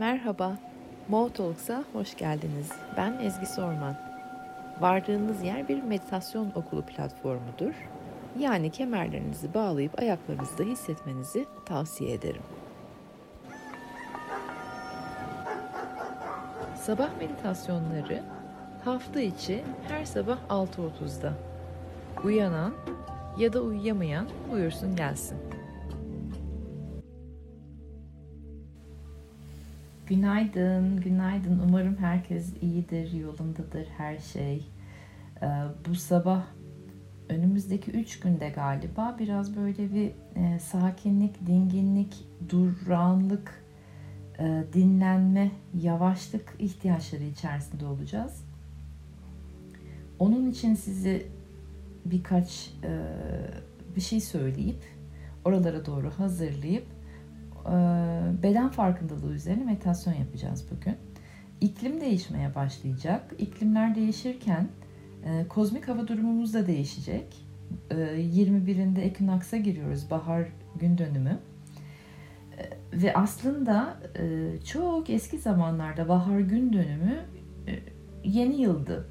Merhaba, Mo hoş geldiniz. Ben Ezgi Sorman. Vardığınız yer bir meditasyon okulu platformudur. Yani kemerlerinizi bağlayıp ayaklarınızda hissetmenizi tavsiye ederim. Sabah meditasyonları hafta içi her sabah 6.30'da. Uyanan ya da uyuyamayan buyursun gelsin. Günaydın, günaydın. Umarım herkes iyidir, yolundadır her şey. Ee, bu sabah önümüzdeki üç günde galiba biraz böyle bir e, sakinlik, dinginlik, duranlık, e, dinlenme, yavaşlık ihtiyaçları içerisinde olacağız. Onun için sizi birkaç e, bir şey söyleyip oralara doğru hazırlayıp beden farkındalığı üzerine meditasyon yapacağız bugün. İklim değişmeye başlayacak. İklimler değişirken e, kozmik hava durumumuz da değişecek. E, 21'inde ekinaks'a giriyoruz, bahar gün dönümü. E, ve aslında e, çok eski zamanlarda bahar gün dönümü e, yeni yıldı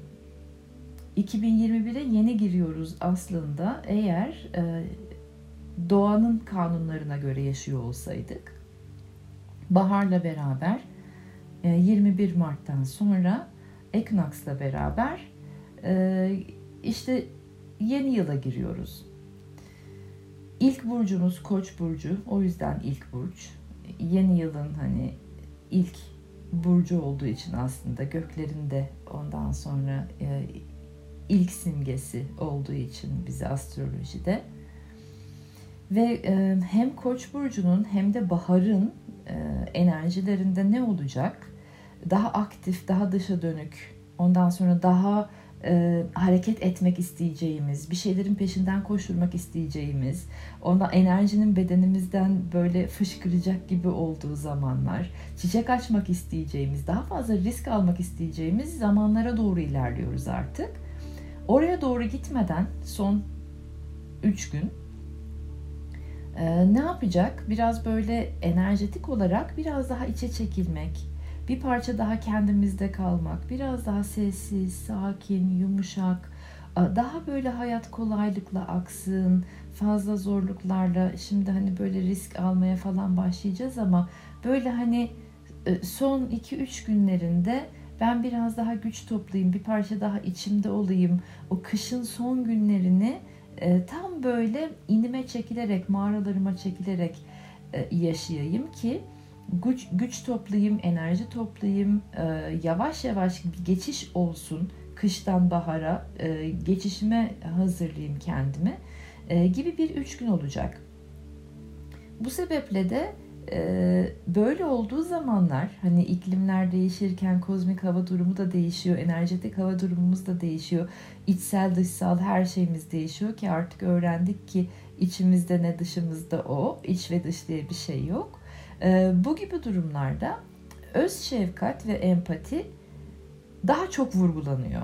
2021'e yeni giriyoruz aslında eğer e, doğanın kanunlarına göre yaşıyor olsaydık. Baharla beraber e, 21 Mart'tan sonra Ekinaks'la beraber e, işte yeni yıla giriyoruz. İlk burcumuz Koç burcu. O yüzden ilk burç. Yeni yılın hani ilk burcu olduğu için aslında göklerinde ondan sonra e, ilk simgesi olduğu için bize astrolojide. Ve e, hem Koç burcunun hem de baharın e, enerjilerinde ne olacak? Daha aktif, daha dışa dönük, ondan sonra daha e, hareket etmek isteyeceğimiz, bir şeylerin peşinden koşturmak isteyeceğimiz, ondan enerjinin bedenimizden böyle fışkıracak gibi olduğu zamanlar, çiçek açmak isteyeceğimiz, daha fazla risk almak isteyeceğimiz zamanlara doğru ilerliyoruz artık. Oraya doğru gitmeden son 3 gün e, ne yapacak? Biraz böyle enerjetik olarak biraz daha içe çekilmek, bir parça daha kendimizde kalmak, biraz daha sessiz, sakin, yumuşak, daha böyle hayat kolaylıkla aksın, fazla zorluklarla şimdi hani böyle risk almaya falan başlayacağız ama böyle hani e, son 2-3 günlerinde ben biraz daha güç toplayayım, bir parça daha içimde olayım. O kışın son günlerini e, tam böyle inime çekilerek, mağaralarıma çekilerek e, yaşayayım ki güç, güç toplayayım, enerji toplayayım, e, yavaş yavaş bir geçiş olsun kıştan bahara, e, geçişime hazırlayayım kendimi e, gibi bir üç gün olacak. Bu sebeple de böyle olduğu zamanlar hani iklimler değişirken kozmik hava durumu da değişiyor, enerjetik hava durumumuz da değişiyor, içsel dışsal her şeyimiz değişiyor ki artık öğrendik ki içimizde ne dışımızda o, iç ve dış diye bir şey yok. Ee, bu gibi durumlarda öz şefkat ve empati daha çok vurgulanıyor.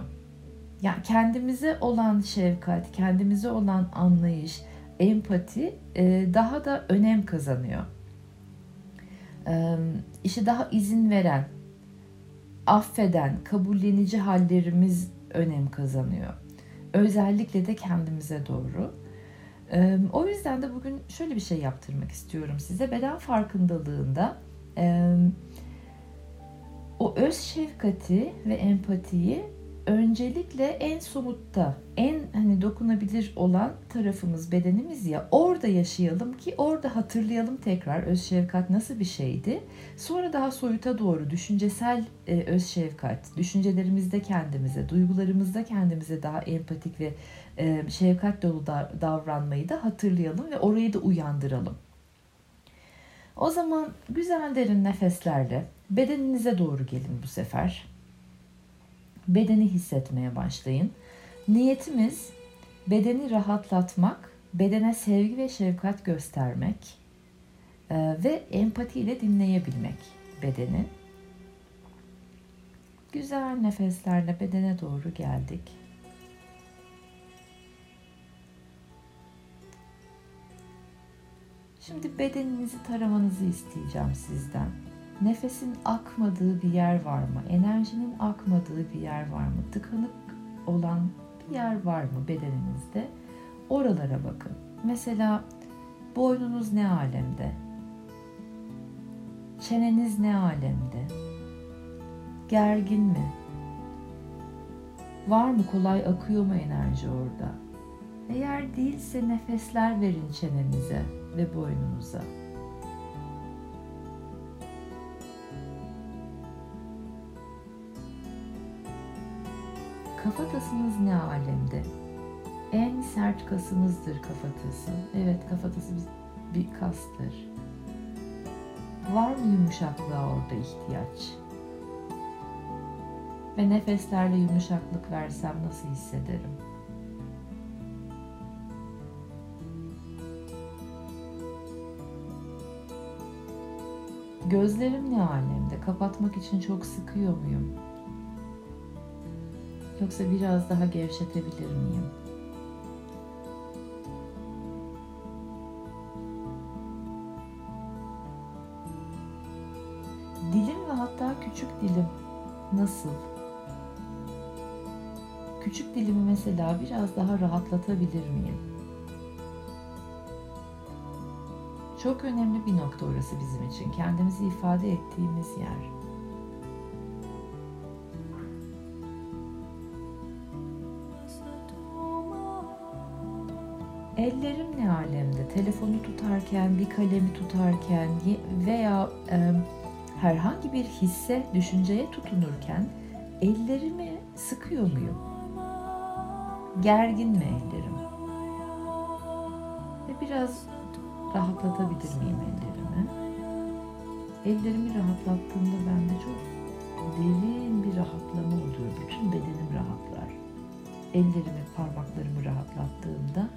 Yani kendimize olan şefkat, kendimize olan anlayış, empati e, daha da önem kazanıyor işe daha izin veren, affeden, kabullenici hallerimiz önem kazanıyor. Özellikle de kendimize doğru. O yüzden de bugün şöyle bir şey yaptırmak istiyorum size. Beden farkındalığında o öz şefkati ve empatiyi öncelikle en somutta, en hani dokunabilir olan tarafımız bedenimiz ya orada yaşayalım ki orada hatırlayalım tekrar öz şefkat nasıl bir şeydi. Sonra daha soyuta doğru düşüncesel e, öz şefkat, düşüncelerimizde kendimize, duygularımızda kendimize daha empatik ve e, şefkat dolu da, davranmayı da hatırlayalım ve orayı da uyandıralım. O zaman güzel derin nefeslerle bedeninize doğru gelin bu sefer bedeni hissetmeye başlayın. Niyetimiz bedeni rahatlatmak, bedene sevgi ve şefkat göstermek e, ve empatiyle dinleyebilmek bedeni. Güzel nefeslerle bedene doğru geldik. Şimdi bedeninizi taramanızı isteyeceğim sizden. Nefesin akmadığı bir yer var mı? Enerjinin akmadığı bir yer var mı? Tıkanık olan bir yer var mı bedeninizde? Oralara bakın. Mesela boynunuz ne alemde? Çeneniz ne alemde? Gergin mi? Var mı kolay akıyor mu enerji orada? Eğer değilse nefesler verin çenenize ve boynunuza. Kafatasınız ne alemde? En sert kasımızdır kafatası. Evet kafatası bir kastır. Var mı yumuşaklığa orada ihtiyaç? Ve nefeslerle yumuşaklık versem nasıl hissederim? Gözlerim ne alemde? Kapatmak için çok sıkıyor muyum? Yoksa biraz daha gevşetebilir miyim? Dilim ve hatta küçük dilim nasıl? Küçük dilimi mesela biraz daha rahatlatabilir miyim? Çok önemli bir nokta orası bizim için. Kendimizi ifade ettiğimiz yer. Ellerim ne alemde? Telefonu tutarken, bir kalemi tutarken veya e, herhangi bir hisse, düşünceye tutunurken ellerimi sıkıyor muyum? Gergin mi ellerim? Ve biraz rahatlatabilir miyim ellerimi? Ellerimi rahatlattığımda bende çok derin bir rahatlama oluyor. Bütün bedenim rahatlar. Ellerimi, parmaklarımı rahatlattığımda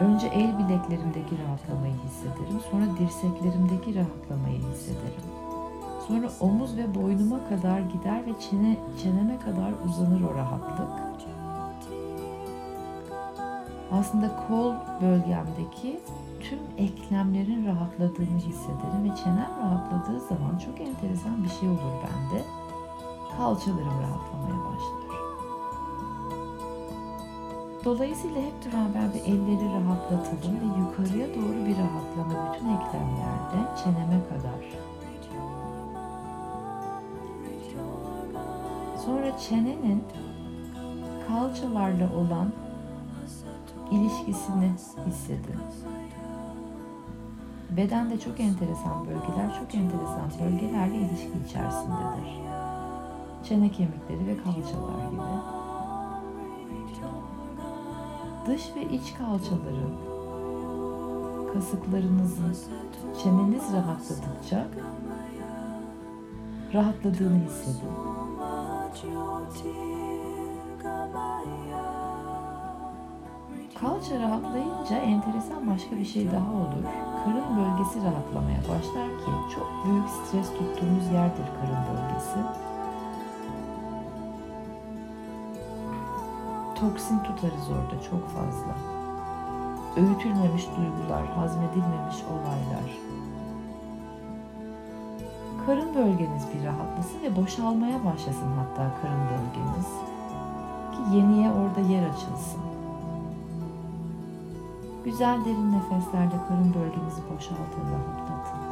önce el bileklerimdeki rahatlamayı hissederim. Sonra dirseklerimdeki rahatlamayı hissederim. Sonra omuz ve boynuma kadar gider ve çene, çeneme kadar uzanır o rahatlık aslında kol bölgemdeki tüm eklemlerin rahatladığını hissederim ve çenem rahatladığı zaman çok enteresan bir şey olur bende. Kalçalarım rahatlamaya başlar. Dolayısıyla hep beraber bir elleri rahatlatalım ve yukarıya doğru bir rahatlama bütün eklemlerde çeneme kadar. Sonra çenenin kalçalarla olan ilişkisini hissedin. Bedende çok enteresan bölgeler, çok enteresan bölgelerle ilişki içerisindedir. Çene kemikleri ve kalçalar gibi. Dış ve iç kalçaların, kasıklarınızın, çeneniz rahatladıkça rahatladığını hissedin. Kalça rahatlayınca enteresan başka bir şey daha olur. Karın bölgesi rahatlamaya başlar ki çok büyük stres tuttuğumuz yerdir karın bölgesi. Toksin tutarız orada çok fazla. Öğütülmemiş duygular, hazmedilmemiş olaylar. Karın bölgeniz bir rahatlasın ve boşalmaya başlasın hatta karın bölgeniz. Ki yeniye orada yer açılsın. Güzel derin nefeslerle karın bölgenizi boşaltın, rahatlatın.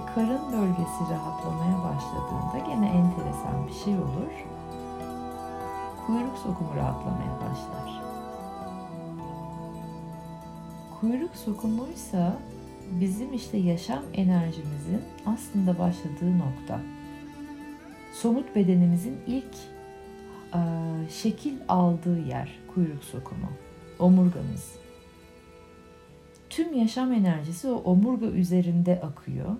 Ve karın bölgesi rahatlamaya başladığında gene enteresan bir şey olur. Kuyruk sokumu rahatlamaya başlar. Kuyruk sokumuysa bizim işte yaşam enerjimizin aslında başladığı nokta. Somut bedenimizin ilk e, şekil aldığı yer kuyruk sokumu, omurgamız. Tüm yaşam enerjisi o omurga üzerinde akıyor.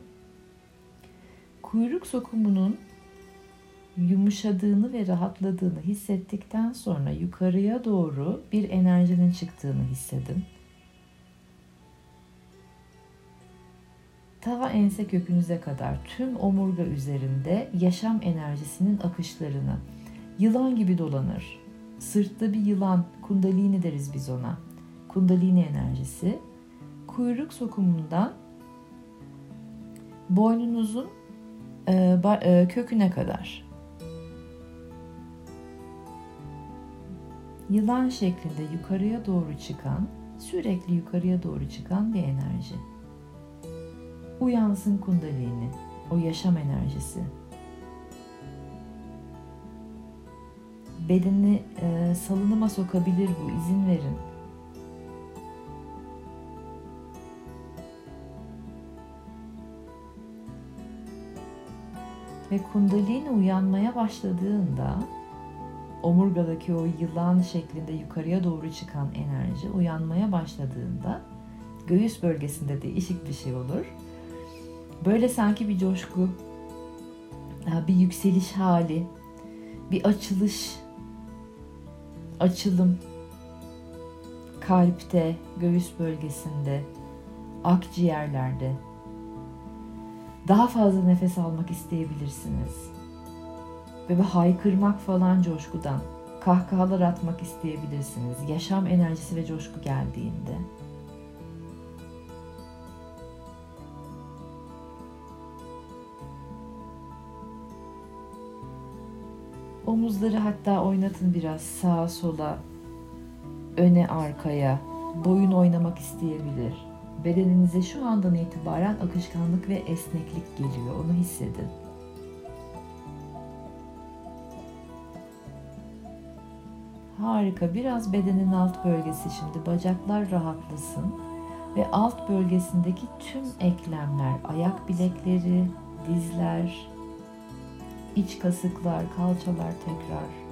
Kuyruk sokumunun yumuşadığını ve rahatladığını hissettikten sonra yukarıya doğru bir enerjinin çıktığını hissedin. ta ense kökünüze kadar tüm omurga üzerinde yaşam enerjisinin akışlarını yılan gibi dolanır. Sırtta bir yılan, kundalini deriz biz ona. Kundalini enerjisi kuyruk sokumundan boynunuzun köküne kadar. Yılan şeklinde yukarıya doğru çıkan, sürekli yukarıya doğru çıkan bir enerji. Uyansın kundalini, o yaşam enerjisi. Bedeni e, salınıma sokabilir bu, izin verin. Ve kundalini uyanmaya başladığında omurgadaki o yılan şeklinde yukarıya doğru çıkan enerji uyanmaya başladığında göğüs bölgesinde değişik bir şey olur. Böyle sanki bir coşku, bir yükseliş hali, bir açılış, açılım kalpte, göğüs bölgesinde, akciğerlerde daha fazla nefes almak isteyebilirsiniz. Ve bir haykırmak falan coşkudan, kahkahalar atmak isteyebilirsiniz. Yaşam enerjisi ve coşku geldiğinde. Omuzları hatta oynatın biraz sağa sola, öne arkaya. Boyun oynamak isteyebilir. Bedeninize şu andan itibaren akışkanlık ve esneklik geliyor. Onu hissedin. Harika. Biraz bedenin alt bölgesi şimdi. Bacaklar rahatlasın. Ve alt bölgesindeki tüm eklemler, ayak bilekleri, dizler, iç kasıklar, kalçalar tekrar.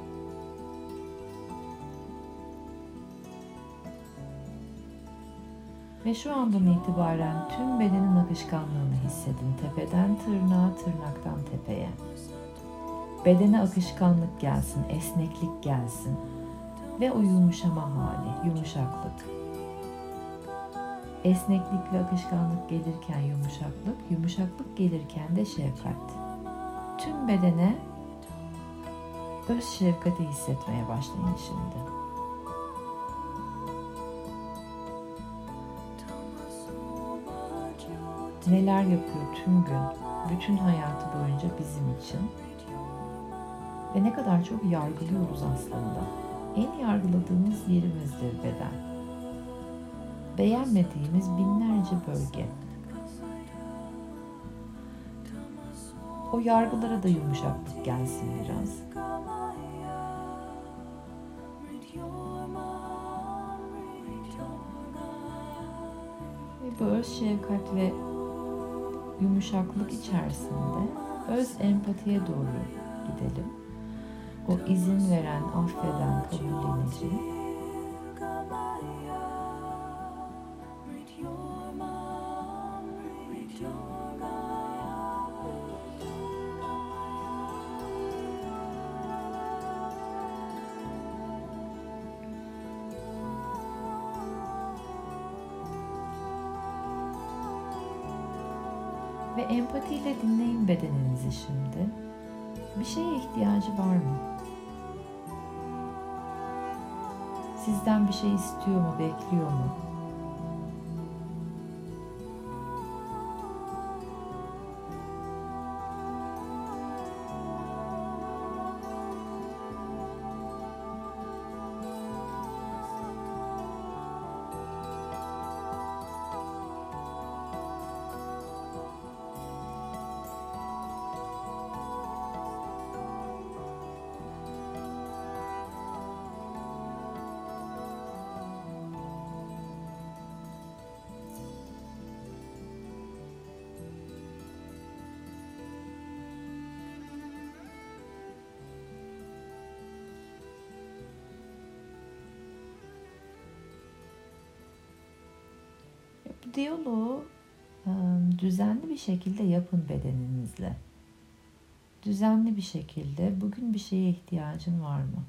Ve şu andan itibaren tüm bedenin akışkanlığını hissedin. Tepeden tırnağa, tırnaktan tepeye. Bedene akışkanlık gelsin, esneklik gelsin. Ve o yumuşama hali, yumuşaklık. Esneklik ve akışkanlık gelirken yumuşaklık, yumuşaklık gelirken de şefkat tüm bedene öz şefkati hissetmeye başlayın şimdi. Neler yapıyor tüm gün, bütün hayatı boyunca bizim için. Ve ne kadar çok yargılıyoruz aslında. En yargıladığımız yerimizdir beden. Beğenmediğimiz binlerce bölge, O yargılara da yumuşaklık gelsin biraz. Ve bu öz şefkat ve yumuşaklık içerisinde öz empatiye doğru gidelim. O izin veren, affeden, kabullenici Ve empatiyle dinleyin bedeninizi şimdi. Bir şeye ihtiyacı var mı? Sizden bir şey istiyor mu, bekliyor mu? Diyaloğu düzenli bir şekilde yapın bedeninizle. Düzenli bir şekilde bugün bir şeye ihtiyacın var mı?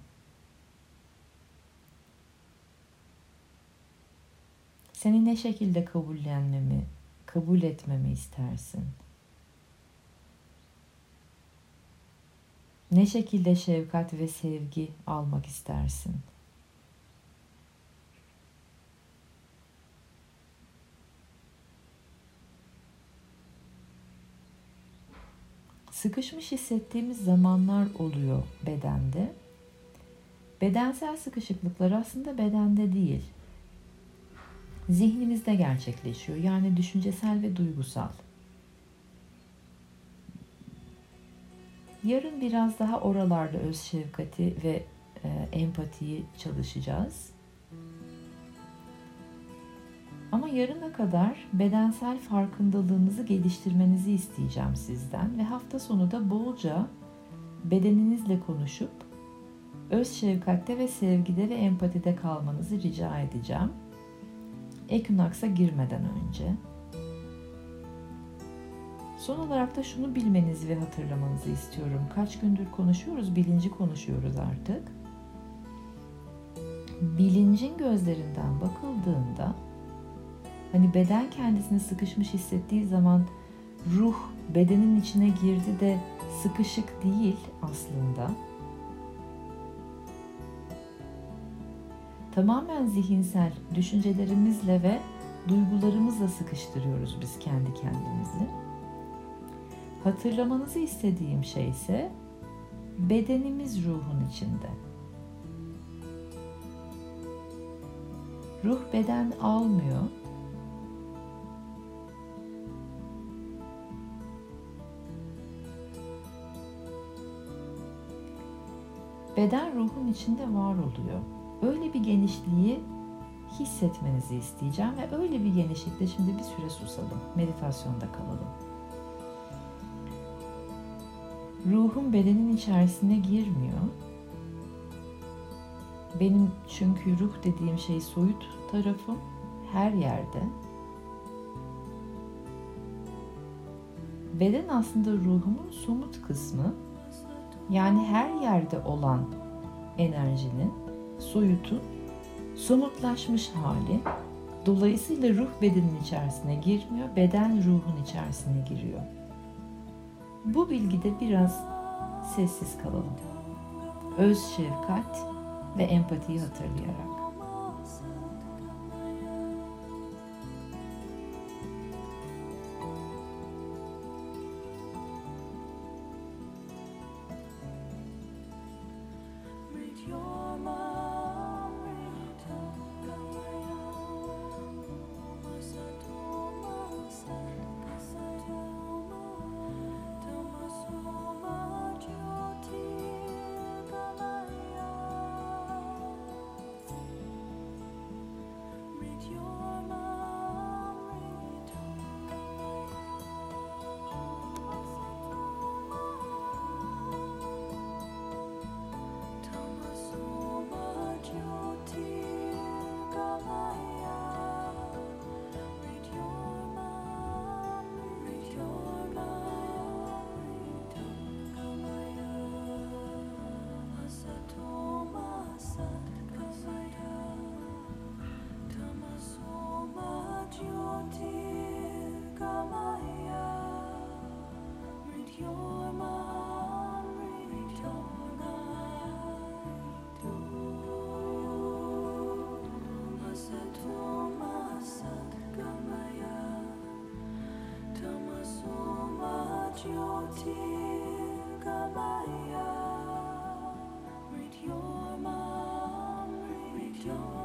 Seni ne şekilde kabullenmemi, kabul etmemi istersin? Ne şekilde şefkat ve sevgi almak istersin? Sıkışmış hissettiğimiz zamanlar oluyor bedende. Bedensel sıkışıklıklar aslında bedende değil. Zihnimizde gerçekleşiyor. Yani düşüncesel ve duygusal. Yarın biraz daha oralarda öz şefkati ve e, empatiyi çalışacağız. Ama yarına kadar bedensel farkındalığınızı geliştirmenizi isteyeceğim sizden ve hafta sonu da bolca bedeninizle konuşup öz şefkatte ve sevgide ve empatide kalmanızı rica edeceğim. Ekünaks'a girmeden önce. Son olarak da şunu bilmenizi ve hatırlamanızı istiyorum. Kaç gündür konuşuyoruz, bilinci konuşuyoruz artık. Bilincin gözlerinden bakıldığında Hani beden kendisini sıkışmış hissettiği zaman ruh bedenin içine girdi de sıkışık değil aslında. Tamamen zihinsel düşüncelerimizle ve duygularımızla sıkıştırıyoruz biz kendi kendimizi. Hatırlamanızı istediğim şey ise bedenimiz ruhun içinde. Ruh beden almıyor beden ruhun içinde var oluyor. Öyle bir genişliği hissetmenizi isteyeceğim ve öyle bir genişlikte şimdi bir süre susalım. Meditasyonda kalalım. Ruhum bedenin içerisine girmiyor. Benim çünkü ruh dediğim şey soyut tarafım her yerde. Beden aslında ruhumun somut kısmı yani her yerde olan enerjinin, soyutun somutlaşmış hali. Dolayısıyla ruh bedenin içerisine girmiyor, beden ruhun içerisine giriyor. Bu bilgide biraz sessiz kalalım. Öz şefkat ve empatiyi hatırlayarak. Your mom, read your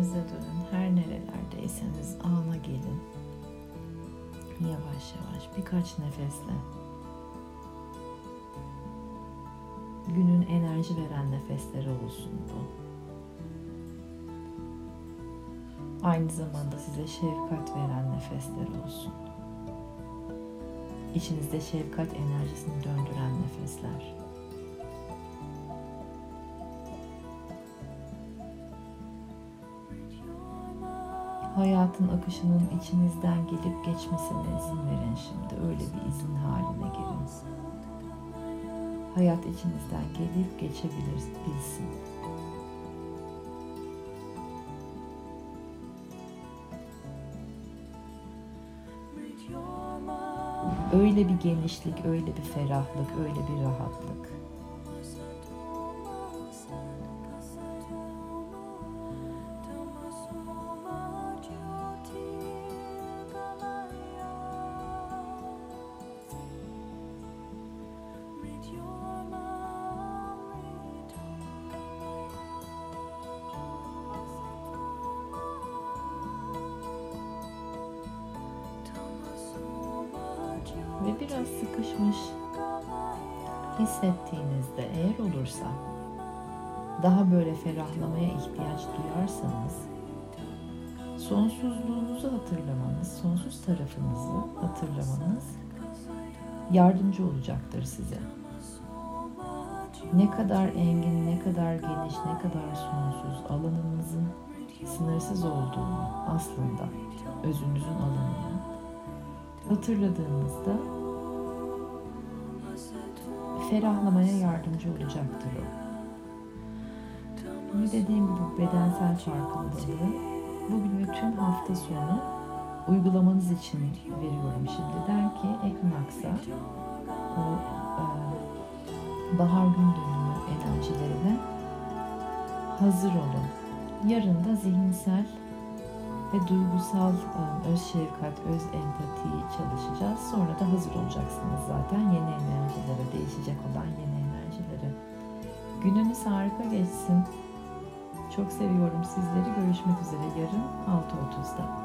nefeslerinize dönün. Her nerelerdeyseniz ana gelin. Yavaş yavaş birkaç nefesle. Günün enerji veren nefesleri olsun bu. Aynı zamanda size şefkat veren nefesler olsun. İçinizde şefkat enerjisini döndüren nefesler. Hayatın akışının içinizden gelip geçmesine izin verin şimdi. Öyle bir izin haline girin. Hayat içinizden gelip geçebilir, bilsin. Öyle bir genişlik, öyle bir ferahlık, öyle bir rahatlık. Biraz sıkışmış hissettiğinizde eğer olursa daha böyle ferahlamaya ihtiyaç duyarsanız sonsuzluğunuzu hatırlamanız, sonsuz tarafınızı hatırlamanız yardımcı olacaktır size. Ne kadar engin, ne kadar geniş, ne kadar sonsuz alanınızın sınırsız olduğunu aslında özünüzün alanını hatırladığınızda ferahlamaya yardımcı olacaktır o. Bunu dediğim gibi bedensel farkındalığı bugün ve tüm hafta sonu uygulamanız için veriyorum şimdiden ki Equinox'a o e, bahar gün dönümü enerjilerine hazır olun. Yarın da zihinsel ve duygusal ıı, öz şefkat, öz empatiyi çalışacağız. Sonra da hazır olacaksınız zaten yeni enerjilere, değişecek olan yeni enerjilere. Gününüz harika geçsin. Çok seviyorum sizleri. Görüşmek üzere yarın 6.30'da.